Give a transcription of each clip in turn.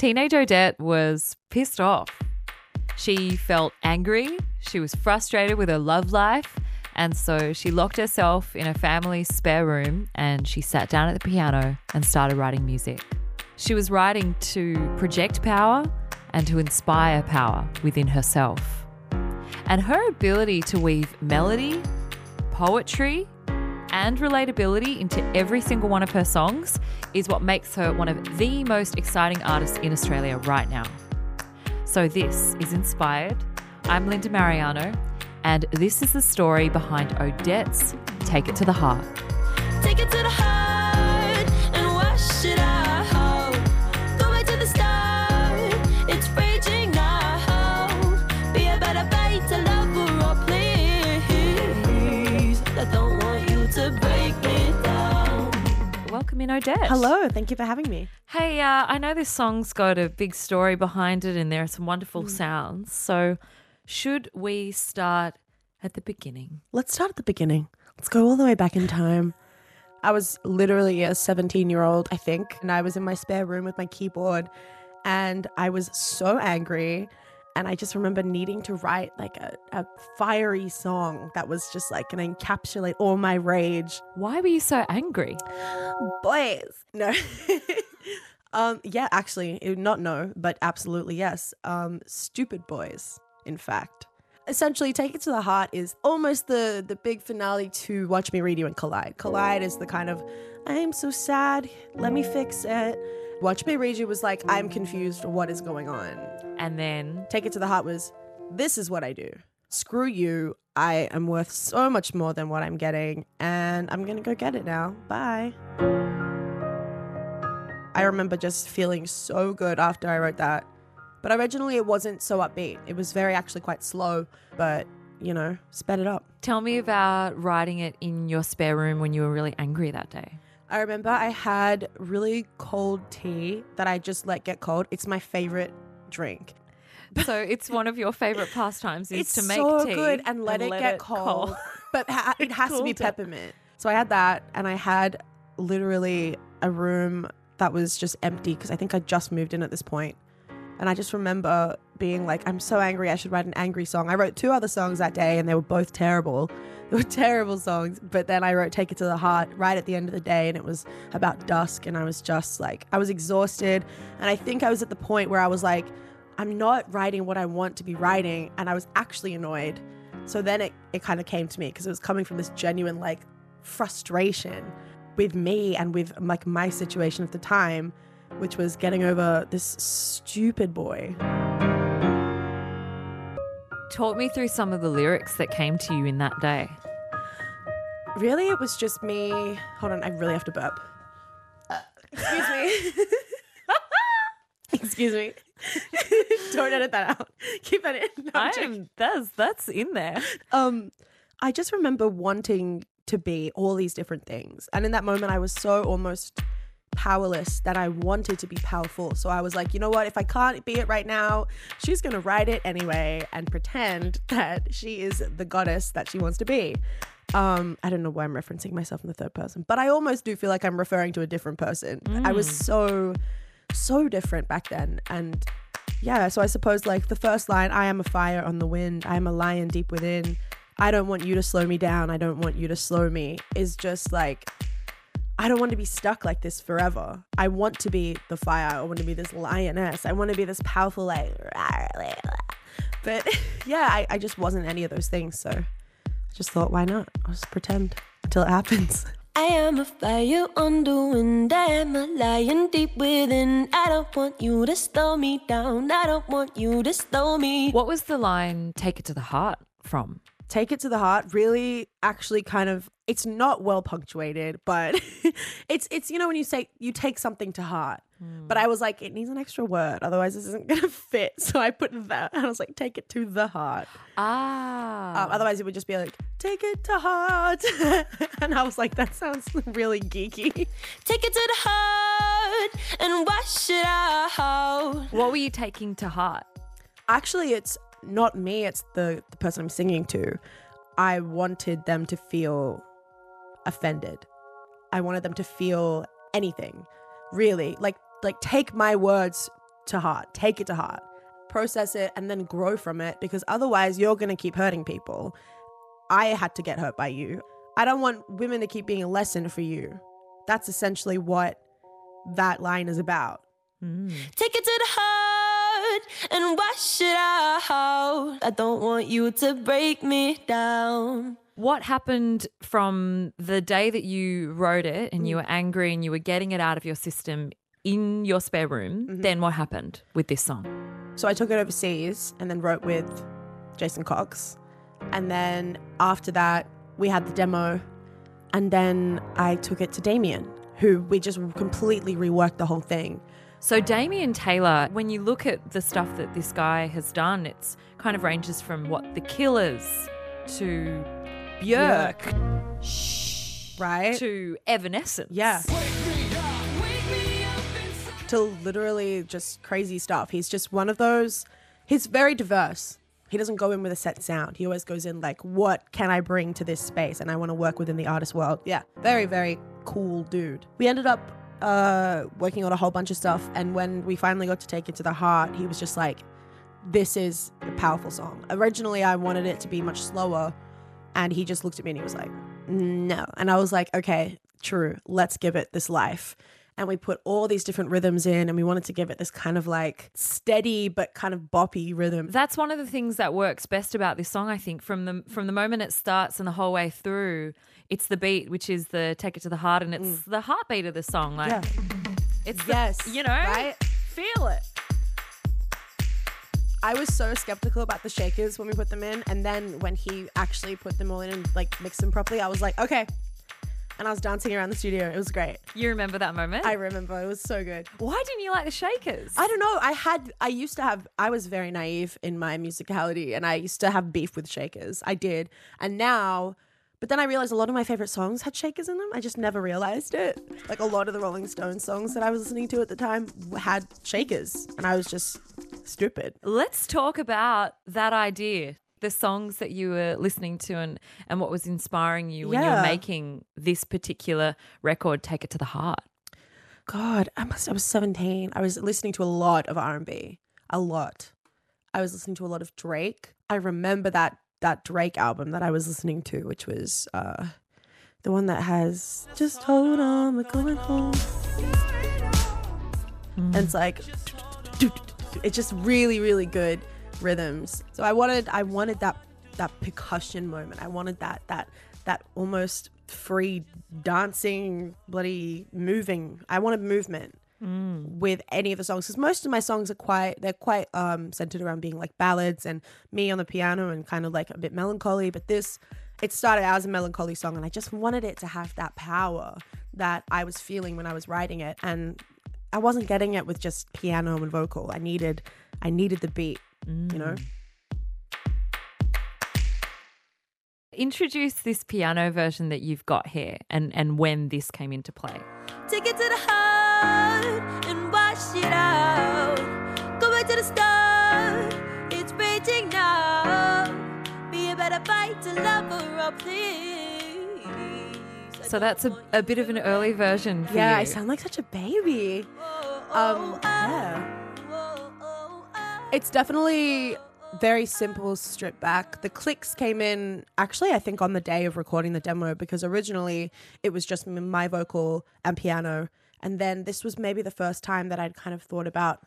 Teenage Odette was pissed off. She felt angry, she was frustrated with her love life, and so she locked herself in her family's spare room and she sat down at the piano and started writing music. She was writing to project power and to inspire power within herself. And her ability to weave melody, poetry, and relatability into every single one of her songs is what makes her one of the most exciting artists in Australia right now. So, this is Inspired. I'm Linda Marigliano, and this is the story behind Odette's Take It to the Heart. Take it to the heart and Welcome in, Odette. Hello, thank you for having me. Hey, uh, I know this song's got a big story behind it and there are some wonderful sounds. So, should we start at the beginning? Let's start at the beginning. Let's go all the way back in time. I was literally a 17 year old, I think, and I was in my spare room with my keyboard and I was so angry. And I just remember needing to write like a, a fiery song that was just like going to encapsulate all my rage. Why were you so angry? Boys. No. um, yeah, actually, not no, but absolutely yes. Um, stupid boys, in fact. Essentially, Take It to the Heart is almost the the big finale to Watch Me Read You and Collide. Collide is the kind of I'm so sad, let me fix it. Watch Me Read You was like, I'm confused, what is going on? And then, Take It to the Heart was, this is what I do. Screw you. I am worth so much more than what I'm getting, and I'm gonna go get it now. Bye. I remember just feeling so good after I wrote that. But originally it wasn't so upbeat. It was very actually quite slow, but you know, sped it up. tell me about writing it in your spare room when you were really angry that day. I remember I had really cold tea that I just let get cold. It's my favorite drink. So, it's one of your favorite pastimes is it's to make so tea good and let, it get cold, but ha- it has to be it. peppermint. So I had that, and I had literally a room that was just empty because I think I just moved in at this point. And I just remember being like, I'm so angry. I should write an angry song. I wrote two other songs that day, and they were both terrible. They were terrible songs. But then I wrote "Take It to the Heart" right at the end of the day, and it was about dusk. And I was just like, I was exhausted, and I think I was at the point where I was like, I'm not writing what I want to be writing, and I was actually annoyed. So then it, it kind of came to me because it was coming from this genuine like frustration with me and with like my situation at the time, which was getting over this stupid boy. Talk me through some of the lyrics that came to you in that day. Really, it was just me. Hold on, I really have to burp. Uh, excuse me. excuse me. Don't edit that out. Keep that in. No, I'm that's, that's in there. um i just remember wanting to be all these different things. And in that moment i was so almost powerless that i wanted to be powerful. So i was like you know what? If i can't be it right now she's going to write it anyway and pretend that she is the goddess that she wants to be. Um i don't know why i'm referencing myself in the third person but i almost do feel like i'm referring to a different person. I was so so different back then and yeah, so I suppose like the first line, I am a fire on the wind, I am a lion deep within. I don't want you to slow me down, I don't want you to slow me, is just like, I don't want to be stuck like this forever. I want to be the fire, I want to be this lioness, I want to be this powerful, like, but yeah, I, I just wasn't any of those things. So I just thought, why not? I'll just pretend until it happens. I am a fire on the wind. I am a lion deep within. I don't want you to slow me down. I don't want you to slow me. What was the line, take it to the heart, from? take it to the heart really actually kind of it's not well punctuated but it's it's you know when you say you take something to heart. But i was like it needs an extra word otherwise this isn't gonna fit. So i put that and i was like take it to the heart. Ah. um, otherwise it would just be like take it to heart. And i was like that sounds really geeky. Take it to the heart and wash it out. what were you taking to heart? actually it's not me it's the the person i'm singing to. I wanted them to feel offended i wanted them to feel anything really like like take my words to heart. Take it to heart. Process it and then grow from it because otherwise you're going to keep hurting people. I had to get hurt by you. I don't want women to keep being a lesson for you. That's essentially what that line is about. Mm. Take it to the heart and wash it out. I don't want you to break me down. What happened from the day that you wrote it and you mm. were angry and you were getting it out of your system in your spare room? Mm-hmm. Then what happened with this song? So I took it overseas and then wrote with Jason Cox. And then after that, we had the demo. And then I took it to Damien, who we just completely reworked the whole thing. So, Damien Taylor, when you look at the stuff that this guy has done, it's kind of ranges from what the Killers to Björk Right? to Evanescence. Yeah. To literally just crazy stuff. He's just one of those, he's very diverse. He doesn't go in with a set sound. He always goes in like, what can I bring to this space? And I want to work within the artist world. Yeah. Very, very cool dude. We ended up uh, working on a whole bunch of stuff. And when we finally got to take it to the heart, he was just like, this is a powerful song. Originally, I wanted it to be much slower. And he just looked at me and he was like, no. And I was like, okay, true. Let's give it this life. And we put all these different rhythms in and we wanted to give it this kind of like steady but kind of boppy rhythm. That's one of the things that works best about this song, I think, from the from the moment it starts and the whole way through. It's the beat, which is the take it to the heart, and it's mm. the heartbeat of the song. Like Yeah. it's the- Yes, you know, right? Feel it. I was so skeptical about the shakers when we put them in. And then when he actually put them all in and like mixed them properly, I was like, okay. And I was dancing around the studio. It was great. You remember that moment? I remember it was so good. Why didn't you like the Shakers? I don't know. I had, I used to have, I was very naive in my musicality and I used to have beef with shakers. I did. And now, but then I realized a lot of my favorite songs had shakers in them. I just never realized it. Like a lot of the Rolling Stones songs that I was listening to at the time had shakers. And I was just stupid. Let's talk about that idea. The songs that you were listening to and, and what was inspiring you when you were making this particular record, Take It to the Heart. God, I must. I was seventeen. I was listening to a lot of R and B, a lot. I was listening to a lot of Drake. I remember that that Drake album that I was listening to, which was uh, the one that has "Just Hold On, We're Going Home," and it's like it's just really, really good rhythms. So I wanted, I wanted that that percussion moment. I wanted that that that almost free dancing, bloody moving. I wanted movement with any of the songs because most of my songs are quite they're quite um centered around being like ballads and me on the piano and kind of like a bit melancholy. But this it started out as a melancholy song and I just wanted it to have that power that I was feeling when I was writing it and I wasn't getting it with just piano and vocal. I needed I needed the beat, you know? Mm. Introduce this piano version that you've got here and, and when this came into play. Take it to the heart and wash it out. Go back to the start. It's raging now. Be a better fight to love her please. So that's a, a bit of an early version for Yeah, you. I sound like such a baby. Um, yeah. It's definitely very simple, stripped back. The clicks came in actually, I think, on the day of recording the demo because originally it was just my vocal and piano. And then this was maybe the first time that I'd kind of thought about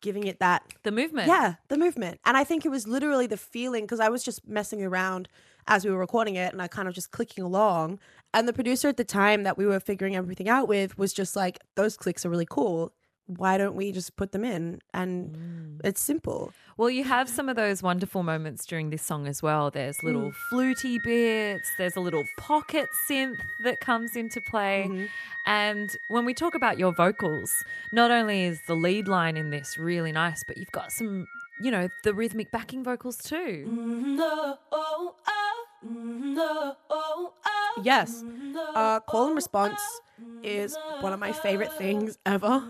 giving it that the movement. yeah, the movement. And I think it was literally the feeling because I was just messing around as we were recording it and I kind of just clicking along. And the producer at the time that we were figuring everything out with was just like, those clicks are really cool. Why don't we just put them in? And it's simple. Well, you have some of those wonderful moments during this song as well. There's Mm. little fluty bits, there's a little pocket synth that comes into play. Mm-hmm. And when we talk about your vocals, not only is the lead line in this really nice, but you've got some, you know, the rhythmic backing vocals too. No, oh, oh, no, oh, oh. Yes. Uh, call and response is one of my favorite things ever.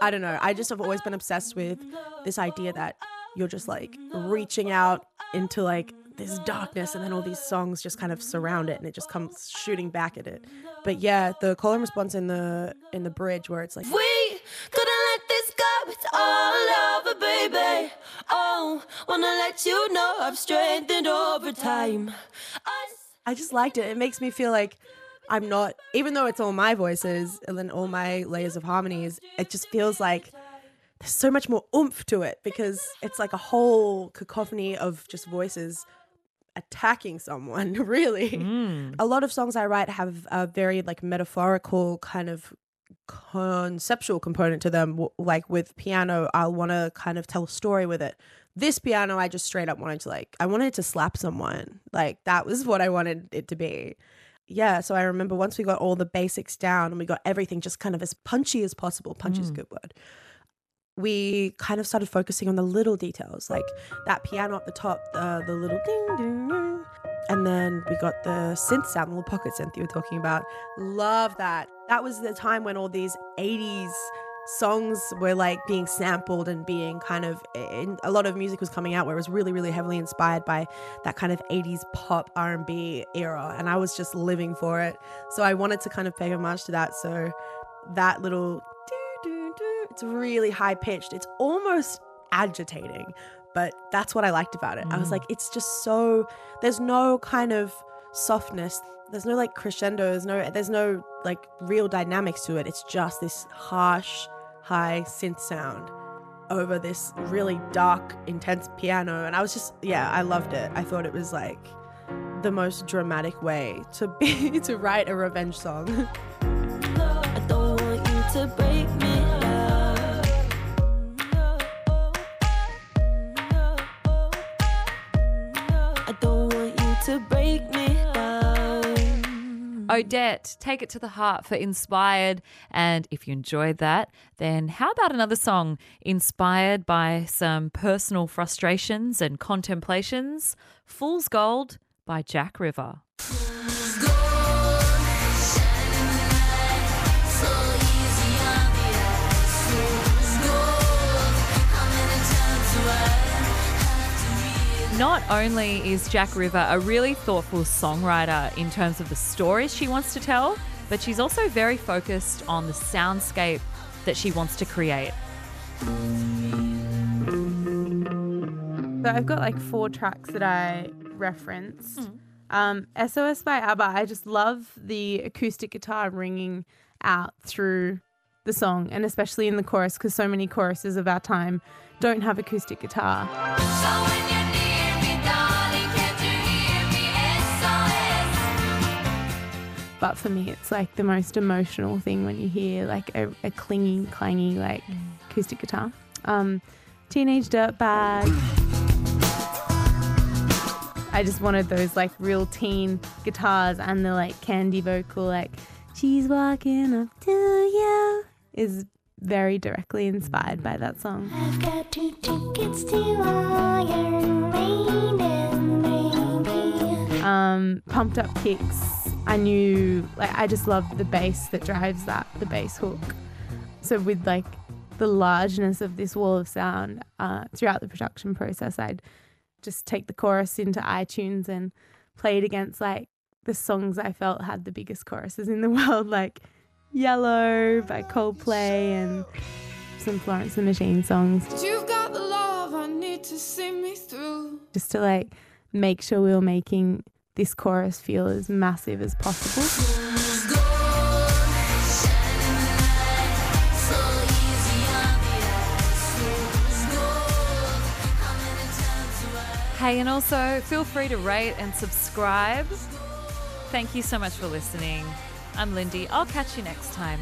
I don't know. I just have always been obsessed with this idea that you're just like reaching out into like this darkness and then all these songs just kind of surround it and it just comes shooting back at it. But yeah, the call and response in the in the bridge where it's like We couldn't let this go. It's all over, baby. Oh, wanna let you know I've strengthened over time. I I just liked it. It makes me feel like I'm not, even though it's all my voices and then all my layers of harmonies, it just feels like there's so much more oomph to it because it's like a whole cacophony of just voices attacking someone, really. Hmm. A lot of songs I write have a very like metaphorical kind of conceptual component to them. Like with piano, I'll want to kind of tell a story with it. This piano, I just straight up wanted to like, I wanted to slap someone. Like that was what I wanted it to be. Yeah, so I remember once we got all the basics down and we got everything just kind of as punchy as possible. Punchy is a mm. good word we kind of started focusing on the little details, like that piano up the top, the, the little ding ding ding. And then we got the synth sound, the little pocket synth you were talking about. Love that. That was the time when all these 80s songs were like being sampled and being kind of in, a lot of music was coming out where it was really really heavily inspired by that kind of 80s pop R&B era and I was just living for it. So I wanted to kind of pay homage to that. So that little doo, doo, doo, it's really high pitched. It's almost agitating but that's what I liked about it. I was mm. like it's just so there's no kind of softness. There's no like crescendo there's no there's no like real dynamics to it. It's just this harsh high synth sound over this really dark intense piano and i was just yeah i loved it. I thought it was like the most dramatic way to be to write a revenge song Odette, take it to the heart for Inspired. And if you enjoyed that, then how about another song inspired by some personal frustrations and contemplations? Fool's Gold by Jack River. Not only is Jack River a really thoughtful songwriter in terms of the stories she wants to tell, but she's also very focused on the soundscape that she wants to create. So I've got like four tracks that I referenced. Um, SOS by ABBA. I just love the acoustic guitar ringing out through the song, and especially in the chorus, because so many choruses of our time don't have acoustic guitar. But for me, it's like the most emotional thing when you hear like a, a clingy, clangy, like acoustic guitar. Um, Teenage Dirtbag. I just wanted those like real teen guitars and the like candy vocal, like she's walking up to you, is very directly inspired by that song. I've got two tickets to Iron Maiden. Um, pumped up kicks. I knew, like, I just loved the bass that drives that, the bass hook. So with like the largeness of this wall of sound uh, throughout the production process, I'd just take the chorus into iTunes and play it against like the songs I felt had the biggest choruses in the world, like Yellow by Coldplay and some Florence and the Machine songs, You've got the love I need to see me through. just to like make sure we were making this chorus feel as massive as possible. Hey, and also feel free to rate and subscribe. Thank you so much for listening. I'm Lindy. I'll catch you next time.